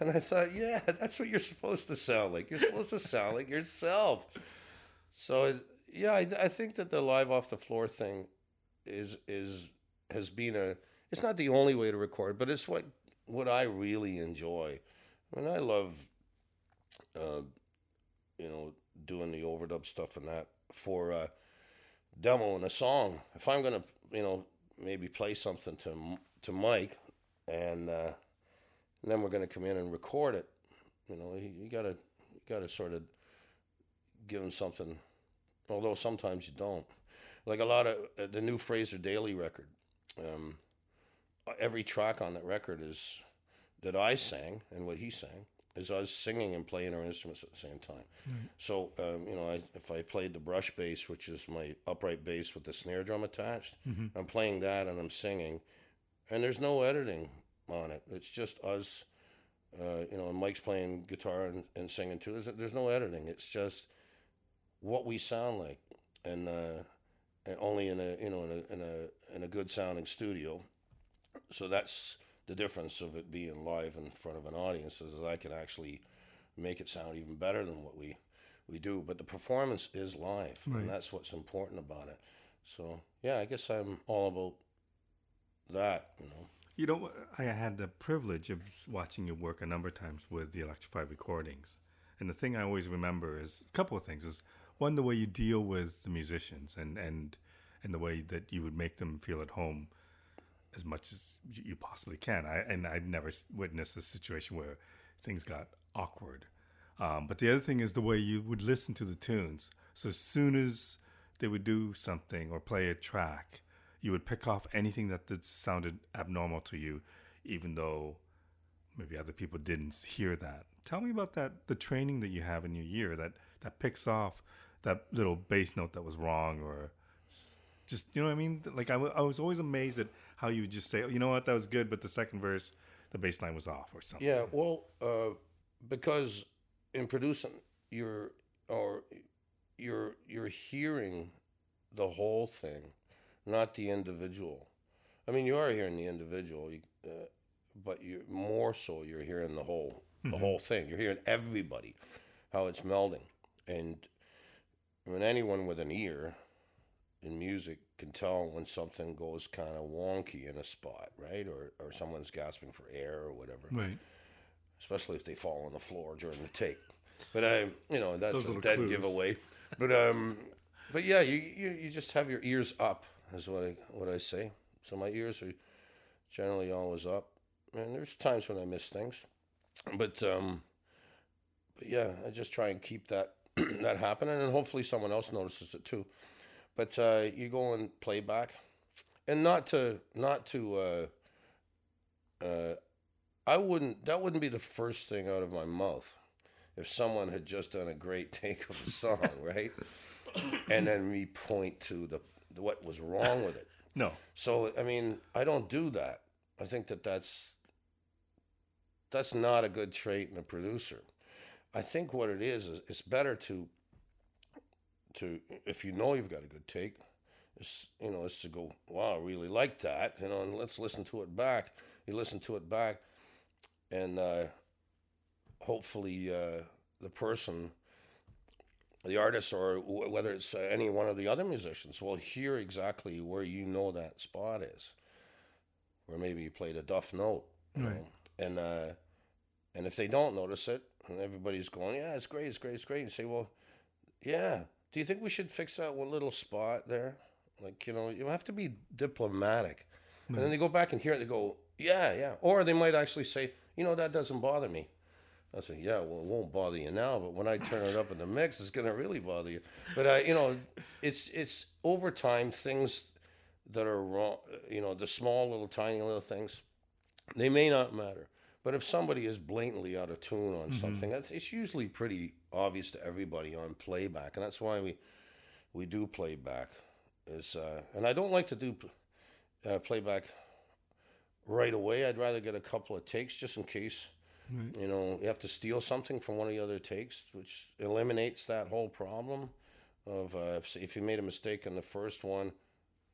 And I thought, yeah, that's what you're supposed to sound like. You're supposed to sound like yourself. So yeah, I, I think that the live off the floor thing is is has been a. It's not the only way to record, but it's what what I really enjoy. I mean, I love, uh, you know, doing the overdub stuff and that for uh, demoing a song. If I'm gonna, you know, maybe play something to to Mike, and, uh, and then we're gonna come in and record it. You know, you, you gotta you gotta sort of give him something. Although sometimes you don't. Like a lot of uh, the new Fraser Daly record. Um, every track on that record is that I sang and what he sang is us singing and playing our instruments at the same time. So um, you know, I, if I played the brush bass, which is my upright bass with the snare drum attached, I'm playing that and I'm singing, and there's no editing on it. It's just us. Uh, you know, and Mike's playing guitar and, and singing too. There's, there's no editing. It's just what we sound like, and, uh, and only in a you know in a in a in a good sounding studio. So that's the difference of it being live in front of an audience is that I can actually make it sound even better than what we we do. But the performance is live, Right. and that's what's important about it. So yeah, I guess I'm all about that. You know. You know, I had the privilege of watching you work a number of times with the Electrified recordings. And the thing I always remember is a couple of things. Is one, the way you deal with the musicians and, and, and the way that you would make them feel at home as much as you possibly can. I, and I'd never witnessed a situation where things got awkward. Um, but the other thing is the way you would listen to the tunes. So as soon as they would do something or play a track, you would pick off anything that, that sounded abnormal to you, even though maybe other people didn't hear that. Tell me about that, the training that you have in your ear that, that picks off that little bass note that was wrong or just, you know what I mean? Like I, w- I was always amazed at how you would just say, oh, you know what, that was good, but the second verse, the bass line was off or something. Yeah, well, uh, because in producing, you're or you're you're hearing the whole thing, not the individual. I mean, you are hearing the individual, you, uh, but you're more so you're hearing the whole the whole thing. You're hearing everybody, how it's melding, and I mean anyone with an ear in music can tell when something goes kind of wonky in a spot, right? Or or someone's gasping for air or whatever Right. especially if they fall on the floor during the take. But I, you know, that's Those a dead clues. giveaway. But um, but yeah, you, you you just have your ears up, is what I what I say. So my ears are generally always up, and there's times when I miss things, but um, but yeah, I just try and keep that that happening, and hopefully someone else notices it too. But uh, you go and play back, and not to not to. Uh, uh, I wouldn't. That wouldn't be the first thing out of my mouth if someone had just done a great take of a song, right? And then me point to the what was wrong with it. No. So I mean, I don't do that. I think that that's that's not a good trait in a producer. I think what it is is it's better to to if you know you've got a good take, is you know, is to go, wow, I really like that, you know, and let's listen to it back. You listen to it back, and uh, hopefully uh, the person, the artist, or wh- whether it's uh, any one of the other musicians, will hear exactly where you know that spot is, where maybe you played a duff note, you Right. know, and uh, and if they don't notice it, and everybody's going, yeah, it's great, it's great, it's great, you say, well, yeah, do you think we should fix that one little spot there? Like, you know, you have to be diplomatic. And then they go back and hear it, they go, yeah, yeah. Or they might actually say, you know, that doesn't bother me. I say, yeah, well, it won't bother you now, but when I turn it up in the mix, it's gonna really bother you. But uh, you know, it's it's over time things that are wrong. You know, the small little tiny little things, they may not matter. But if somebody is blatantly out of tune on something, that's, it's usually pretty obvious to everybody on playback, and that's why we we do playback. Is uh, and I don't like to do uh, playback right away. I'd rather get a couple of takes just in case. You know, you have to steal something from one of the other takes, which eliminates that whole problem of uh, if, if you made a mistake in the first one,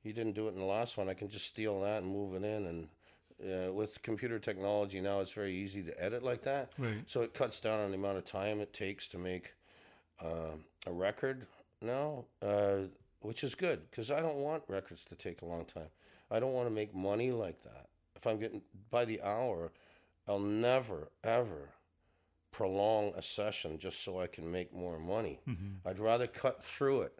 you didn't do it in the last one. I can just steal that and move it in. And uh, with computer technology now, it's very easy to edit like that. Right. So it cuts down on the amount of time it takes to make uh, a record now, uh, which is good because I don't want records to take a long time. I don't want to make money like that. If I'm getting by the hour, I'll never ever prolong a session just so I can make more money. I'd rather cut through it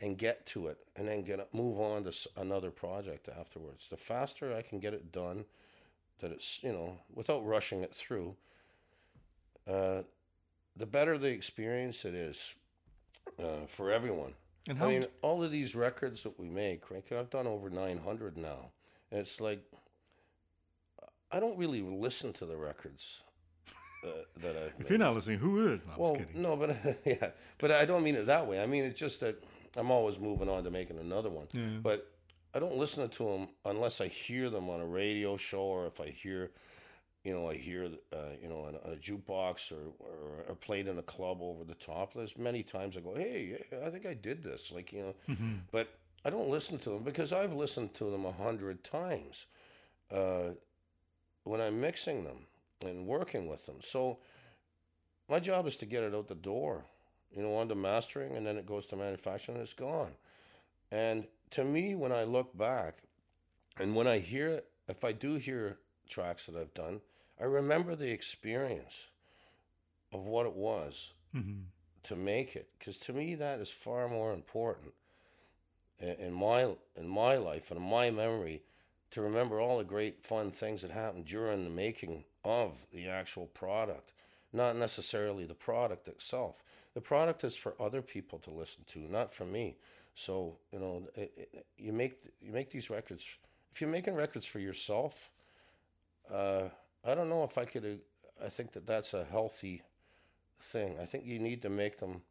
and get to it and then get move on to another project afterwards. The faster I can get it done, that it's you know without rushing it through, uh, the better the experience it is uh, for everyone. And I mean, all of these records that we make, right? I've done over nine hundred now, and it's like I don't really listen to the records uh, that I've made. if you're not listening, who is? No, I'm Well, kidding. no, but yeah, but I don't mean it that way. I mean it's just that I'm always moving on to making another one. Yeah. But I don't listen to them unless I hear them on a radio show or if I hear, you know, I hear, uh, you know, on, on a jukebox or, or or played in a club over the top. There's many times I go, hey, I think I did this, like you know, Mm-hmm. but I don't listen to them because I've listened to them a hundred times. Uh, when I'm mixing them and working with them. So my job is to get it out the door you know, onto mastering, and then it goes to manufacturing, and it's gone. And to me, when I look back, and when I hear, if I do hear tracks that I've done, I remember the experience of what it was Mm-hmm. to make it, because to me that is far more important in, my in my life and in my memory to remember all the great fun things that happened during the making of the actual product, not necessarily the product itself. The product is for other people to listen to, not for me. So you know, it, it, you make you make these records. If you're making records for yourself, uh, I don't know if I could. I think that that's a healthy thing. I think you need to make them.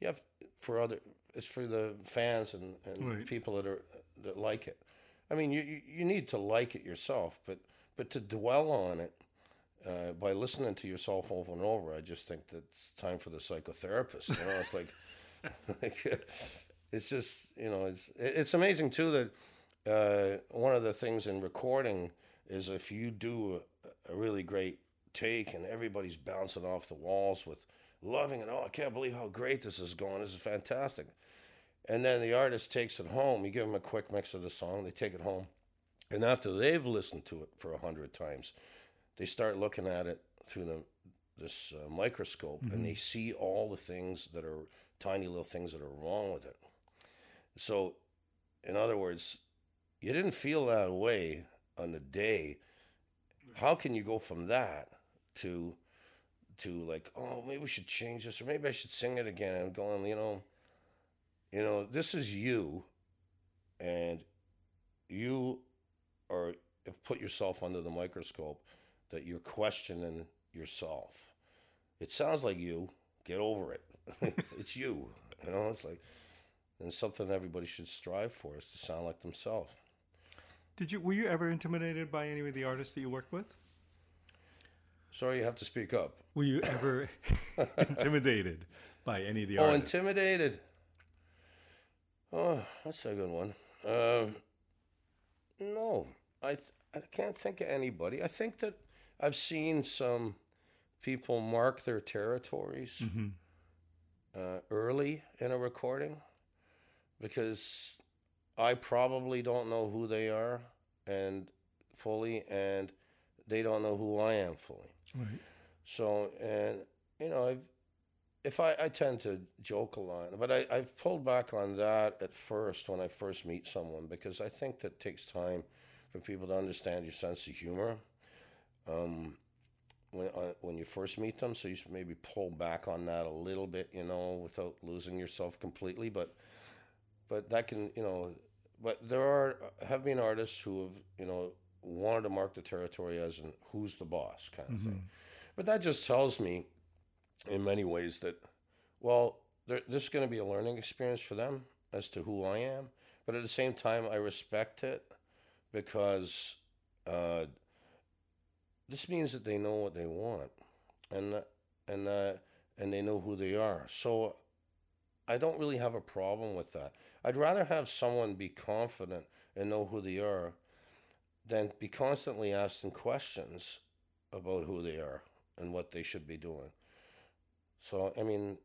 You have for other. It's for the fans and, and Right. people that are that like it. I mean, you you need to like it yourself, but but to dwell on it uh, by listening to yourself over and over, I just think that it's time for the psychotherapist. You know, it's like, like it's just you know, it's it's amazing too that uh, one of the things in recording is if you do a, a really great take and everybody's bouncing off the walls with loving it. Oh, I can't believe how great this is going. This is fantastic. And then the artist takes it home. You give them a quick mix of the song. They take it home, and after they've listened to it for a hundred times, they start looking at it through the this uh, microscope, and they see all the things that are tiny little things that are wrong with it. So, in other words, you didn't feel that way on the day. How can you go from that to to like, oh, maybe we should change this, or maybe I should sing it again? And going, you know, you know, this is you, and you are have put yourself under the microscope that you're questioning yourself. It sounds like you. Get over it. it's you. You know, it's like, and something everybody should strive for is to sound like themselves. Did you were you ever intimidated by any of the artists that you worked with? Sorry, you have to speak up. Were you ever intimidated by any of the Oh, artists? Oh, intimidated. Oh, that's a good one. Um, no, I th- I can't think of anybody. I think that I've seen some people mark their territories uh, early in a recording because I probably don't know who they are and fully, and they don't know who I am fully. right. So, and you know, I've if I, I tend to joke a lot, but I, I've pulled back on that at first when I first meet someone because I think that takes time for people to understand your sense of humor. Um, when uh, when you first meet them, so you should maybe pull back on that a little bit, you know, without losing yourself completely. But but that can, you know, but there are have been artists who have, you know, wanted to mark the territory as in who's the boss kind of thing. But that just tells me, in many ways, that well, this is going to be a learning experience for them as to who I am. But at the same time, I respect it because uh, this means that they know what they want, and and uh, and they know who they are. So I don't really have a problem with that. I'd rather have someone be confident and know who they are than be constantly asking questions about who they are and what they should be doing. So, I mean,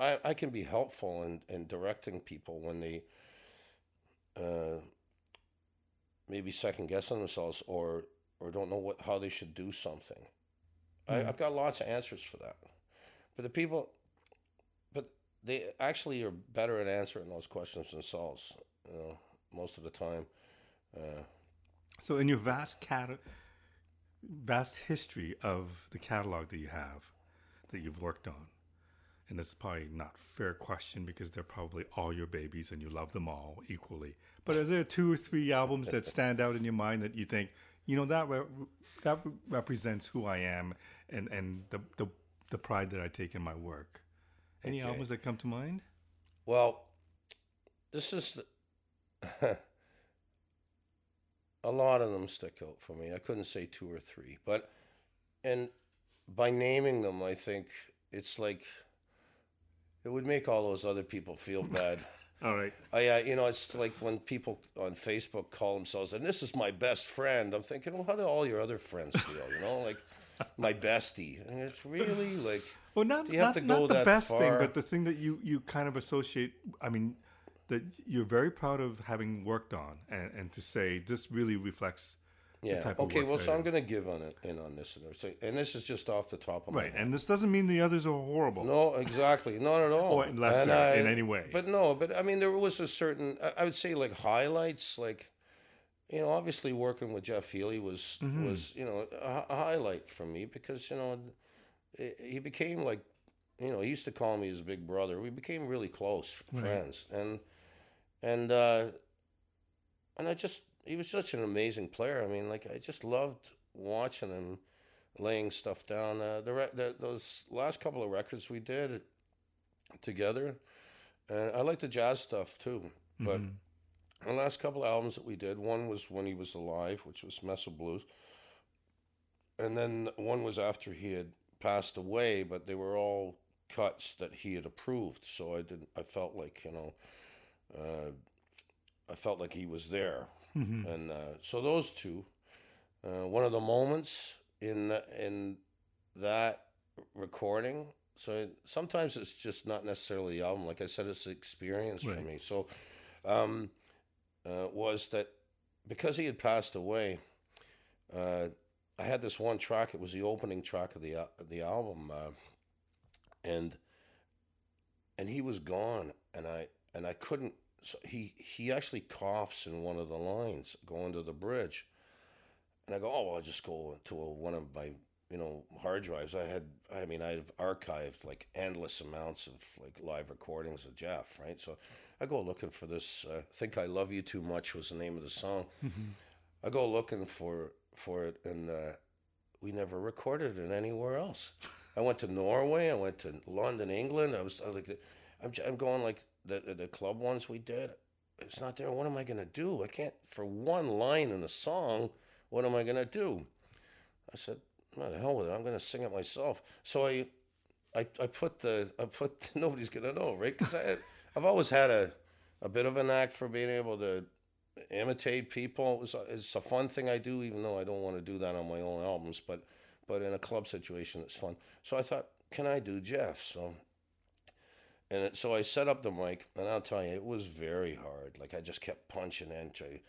I, I can be helpful in, in directing people when they uh, maybe second guessing themselves or, or don't know what how they should do something. I, I've got lots of answers for that. But the people, but they actually are better at answering those questions themselves, you know, most of the time. So, in your vast cat, vast history of the catalog that you have, that you've worked on, and is probably not a fair question because they're probably all your babies and you love them all equally. But are there two or three albums that stand out in your mind that you think, you know, that re- that represents who I am and and the the, the pride that I take in my work? Any Okay. albums that come to mind? Well, this is the, a lot of them stick out for me. I couldn't say two or three, but and by naming them, I think it's like it would make all those other people feel bad. All right. I, uh, you know, it's like when people on Facebook call themselves, and this is my best friend. I'm thinking, well, how do all your other friends feel? You know, like, my bestie. And it's really like Well, not, Do you have not, to go not the that best thing, but the thing that you, you kind of associate. I mean, that you're very proud of having worked on, and, and to say this really reflects yeah. Okay, well, so I I'm going to give on it in on this, and this is just off the top of my right. head. And this doesn't mean the others are horrible. No, exactly, not at all. Or And in any way. But no, but I mean, there was a certain. I- I would say like highlights, like you know, obviously working with Jeff Healey was Mm-hmm. was you know a, a highlight for me because you know it, he became like you know he used to call me his big brother. We became really close friends, and and uh, and I just he was such an amazing player. I mean, like I just loved watching him laying stuff down. Uh, the, re- the those last couple of records we did together, and I like the jazz stuff too. But the last couple of albums that we did, one was when he was alive, which was Mess of Blues, and then one was after he had passed away. But they were all cuts that he had approved, so I didn't. I felt like you know. Uh, I felt like he was there, and uh, so those two. Uh, one of the moments in the, in that recording. So it, sometimes it's just not necessarily the album. Like I said, it's the experience for me. So um, uh, was that because he had passed away. Uh, I had this one track. It was the opening track of the al- the album, uh, and and he was gone, and I and I couldn't. So he he actually coughs in one of the lines going to the bridge, and I go, oh, well, I'll just go to a, one of my you know hard drives. I had, I mean, I've archived like endless amounts of like live recordings of Jeff, right? So I go looking for this. Uh, "Think I Love You Too Much" was the name of the song. I go looking for for it, and uh, we never recorded it anywhere else. I went to Norway. I went to London, England. I was I was like, I'm I'm going like the the, the club ones we did. It's not there. What am I gonna do? I can't for one line in a song. What am I gonna do? I said, "What the hell with it? I'm gonna sing it myself." So I, I, I put the I put nobody's gonna know, right? Because I've always had a a bit of a knack for being able to imitate people. It was it's a fun thing I do, even though I don't want to do that on my own albums. But but in a club situation, it's fun. So I thought, can I do Jeff? So and it, so I set up the mic, and I'll tell you, it was very hard. Like I just kept punching entry.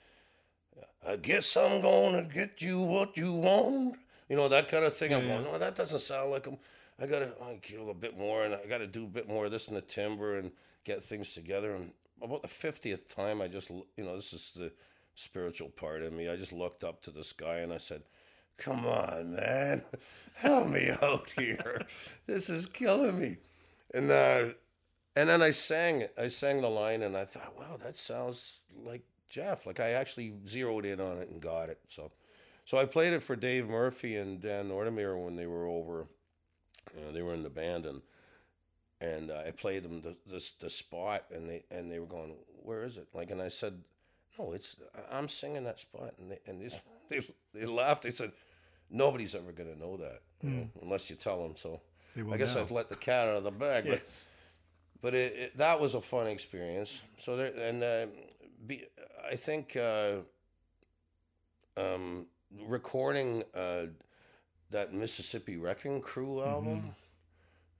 I guess I'm gonna get you what you want. You know that kind of thing. I'm going, no, that doesn't sound like him. I gotta like, kill a bit more, and I gotta do a bit more of this in the timber and get things together. And about the fiftieth time, I just, you know, this is the spiritual part of me. I just looked up to this guy and I said, "Come on, man, help me out here. This is killing me." And uh, and then I sang it. I sang the line, and I thought, wow, that sounds like Jeff. Like I actually zeroed in on it and got it. So, so I played it for Dave Murphy and Dan Noordermeer when they were over. Uh, they were in the band, and and uh, I played them the, the the spot, and they and they were going, where is it? Like, and I said, no, it's I'm singing that spot, and they and they they, they laughed. They said, nobody's ever gonna know that you know, unless you tell them. So. I guess now. I've let the cat out of the bag. Yes. but it, it, that was a fun experience. So there, and uh, be, I think uh, um, recording uh, that Mississippi Wrecking Crew album,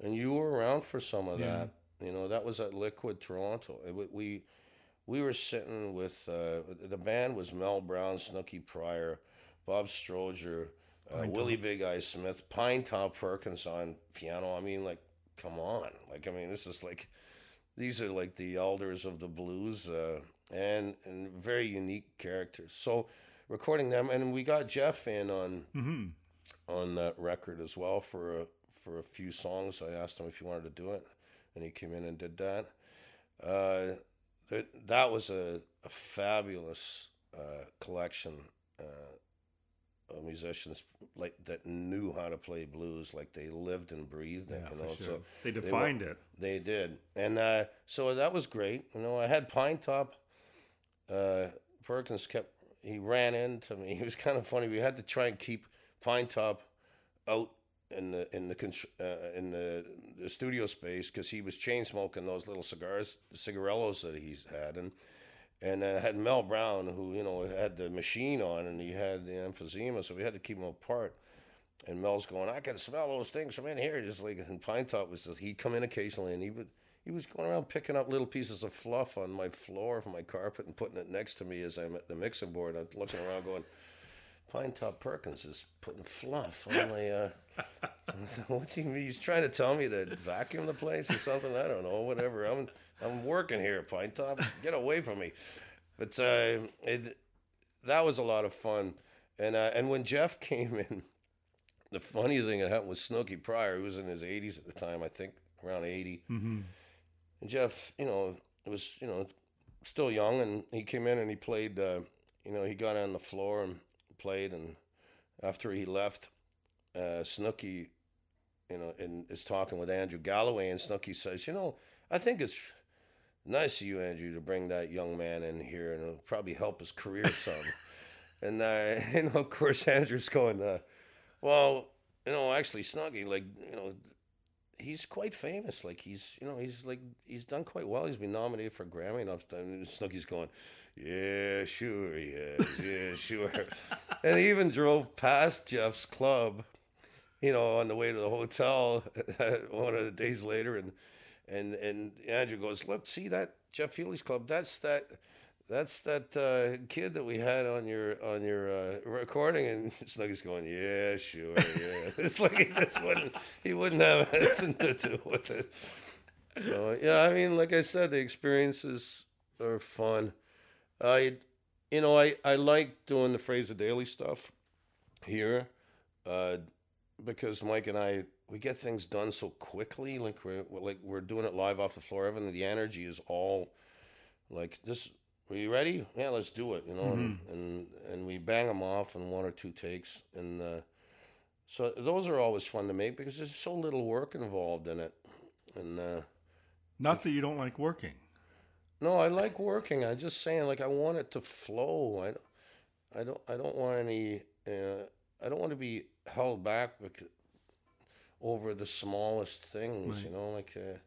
and you were around for some of that. You know, that was at Liquid Toronto. It, we we were sitting with uh, the band was Mel Brown, Snooky Pryor, Bob Stroger, uh, Willie Big Eye Smith, Pinetop Perkins on piano. I mean, like, come on, like, I mean, this is like, these are like the elders of the blues, uh, and and very unique characters. So recording them, and we got Jeff in on on that record as well for a for a few songs. I asked him if he wanted to do it, and he came in and did that. Uh, that that was a, a fabulous uh, collection uh, musicians like that knew how to play blues, like they lived and breathed it. Yeah, you know, sure. so they were- defined it. they did, and uh, so that was great. You know, I had Pinetop. Uh, Perkins kept he ran into me. He was kind of funny. We had to try and keep Pinetop out in the in the uh, in the, the studio space because he was chain smoking those little cigars, cigarellos that he's had, and and I had Mel Brown who you know had the machine on and he had the emphysema, so we had to keep them apart. and Mel's going, I can smell those things from in here. Just like and Pinetop was just he'd come in occasionally and he would he was going around picking up little pieces of fluff on my floor of my carpet and putting it next to me as I'm at the mixing board. I'm looking around going, Pinetop Perkins is putting fluff on my. Uh, what's he? He's trying to tell me to vacuum the place or something. I don't know. Whatever. I'm I'm working here, Pinetop. Get away from me. But uh, it, that was a lot of fun. And uh, and when Jeff came in, the funny thing that happened was Snooky Pryor. He was in his 80s at the time, I think, around 80. Mm-hmm. And Jeff, you know, was you know still young, and he came in and he played. Uh, you know, he got on the floor and played, and after he left, uh, Snooky, you know, and is talking with Andrew Galloway, and Snooky says, you know, I think it's nice of you, Andrew, to bring that young man in here, and it'll probably help his career some. and uh, and of course, Andrew's going, uh, well, you know, actually, Snooky, like, you know, he's quite famous. Like he's, you know, he's like he's done quite well. He's been nominated for a Grammy enough time. And Snooky's going, yeah, sure, he has, yeah, sure. and he even drove past Jeff's club, you know, on the way to the hotel one of the days later, and and and Andrew goes, look, see that Jeff Healey's club? That's that that's that uh, kid that we had on your on your uh, recording, and Snooky's going, yeah, sure, yeah. it's like he just wouldn't he wouldn't have anything to do with it. So yeah, I mean, like I said, the experiences are fun. I, you know, I I like doing the Fraser Daly stuff here, uh, because Mike and I we get things done so quickly. Like we're like we're doing it live off the floor. Evan, the energy is all like this are you ready? Yeah, let's do it. You know, mm-hmm. and, and and we bang them off in one or two takes, and uh, so those are always fun to make because there's so little work involved in it, and uh, not that you don't like working. No, I like working. I'm just saying, like I want it to flow. I don't, I don't, I don't want any. Uh, I don't want to be held back because, over the smallest things. Right. You know, like. Uh,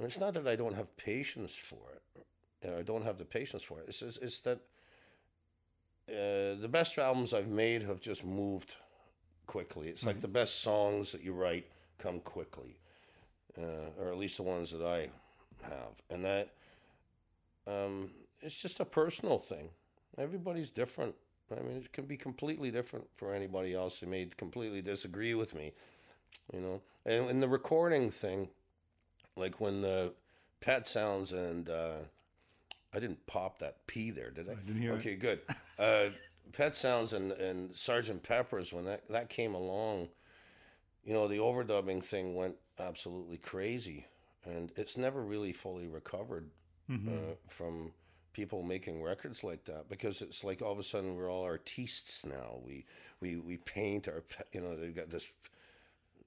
it's not that I don't have patience for it I don't have the patience for it. It's, it's, it's that uh, the best albums I've made have just moved quickly. It's mm-hmm. like the best songs that you write come quickly, uh, or at least the ones that I have. And that um, it's just a personal thing. Everybody's different. I mean, it can be completely different for anybody else. They may completely disagree with me, you know. And in the recording thing, like when the Pet Sounds and uh, I didn't pop that P there, did I? I didn't hear okay, it. good. Uh, Pet Sounds and, and Sergeant Pepper's, when that, that came along, you know, the overdubbing thing went absolutely crazy. And it's never really fully recovered mm-hmm. uh, from people making records like that because it's like all of a sudden we're all artists now. We we we paint our you know they've got this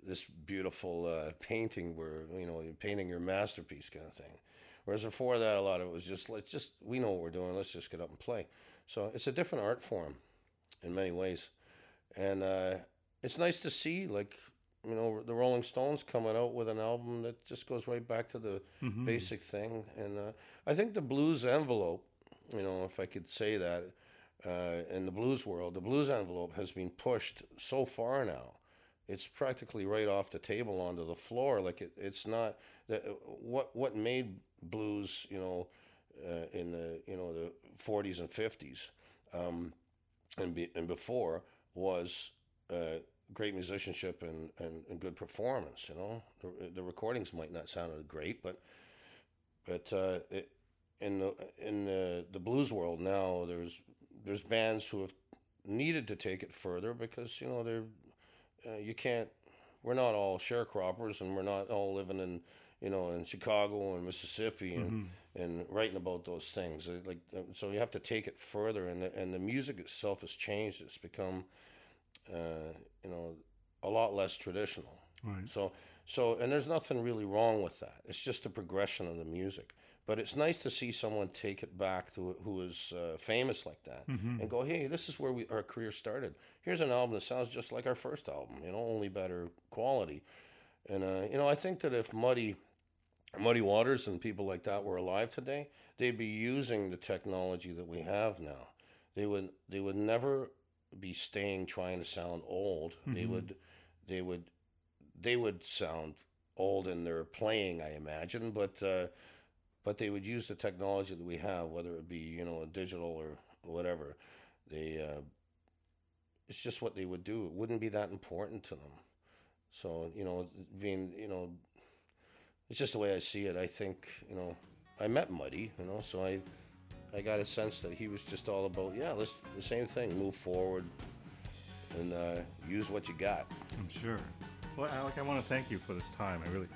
this beautiful uh, painting where you know you're painting your masterpiece kind of thing. Whereas before that, a lot of it was just let's just we know what we're doing. Let's just get up and play. So it's a different art form, in many ways, and uh, it's nice to see like you know the Rolling Stones coming out with an album that just goes right back to the mm-hmm. basic thing. And uh, I think the blues envelope, you know, if I could say that, uh, in the blues world, the blues envelope has been pushed so far now it's practically right off the table onto the floor. Like it, it's not that what what made blues, you know, uh, in the you know the 40s and 50s, um, and be, and before was uh, great musicianship and, and, and good performance. You know, the, the recordings might not sound great, but but uh, it, in the in the, the blues world now, there's there's bands who have needed to take it further because you know they're uh, you can't. We're not all sharecroppers, and we're not all living in you know in Chicago and Mississippi and mm-hmm. and writing about those things. Uh, like uh, so, you have to take it further, and the, and the music itself has changed. It's become, uh, you know, a lot less traditional. Right. So so and there's nothing really wrong with that. It's just a progression of the music. But it's nice to see someone take it back to who is uh, famous like that mm-hmm. and go, hey, this is where we our career started. Here's an album that sounds just like our first album, you know, only better quality. And uh, you know, I think that if Muddy Muddy Waters and people like that were alive today, they'd be using the technology that we have now. They would they would never be staying trying to sound old. They would, they would, they would sound old in their playing, I imagine, but uh, but they would use the technology that we have, whether it be you know a digital or whatever. They uh, it's just what they would do. It wouldn't be that important to them. So you know, being you know, it's just the way I see it. I think you know, I met Muddy, you know, so I I got a sense that he was just all about yeah, let's the same thing, move forward, and uh, use what you got. I'm sure. Well, Alec, I want to thank you for this time. I really,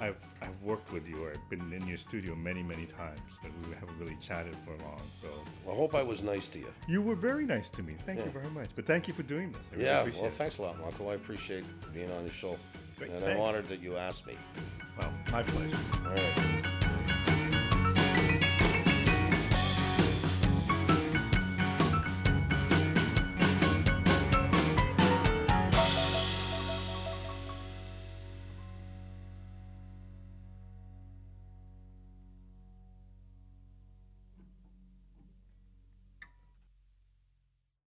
I've I've worked with you. or I've been in your studio many many times, but we haven't really chatted for long. So I hope I was nice to you. you were very nice to me. Thank you very much. But thank you for doing this. I really Yeah, appreciate well, it. thanks a lot, Michael. I appreciate being on the show, Great, and thanks. I'm honored that you asked me. Well, my pleasure. All right.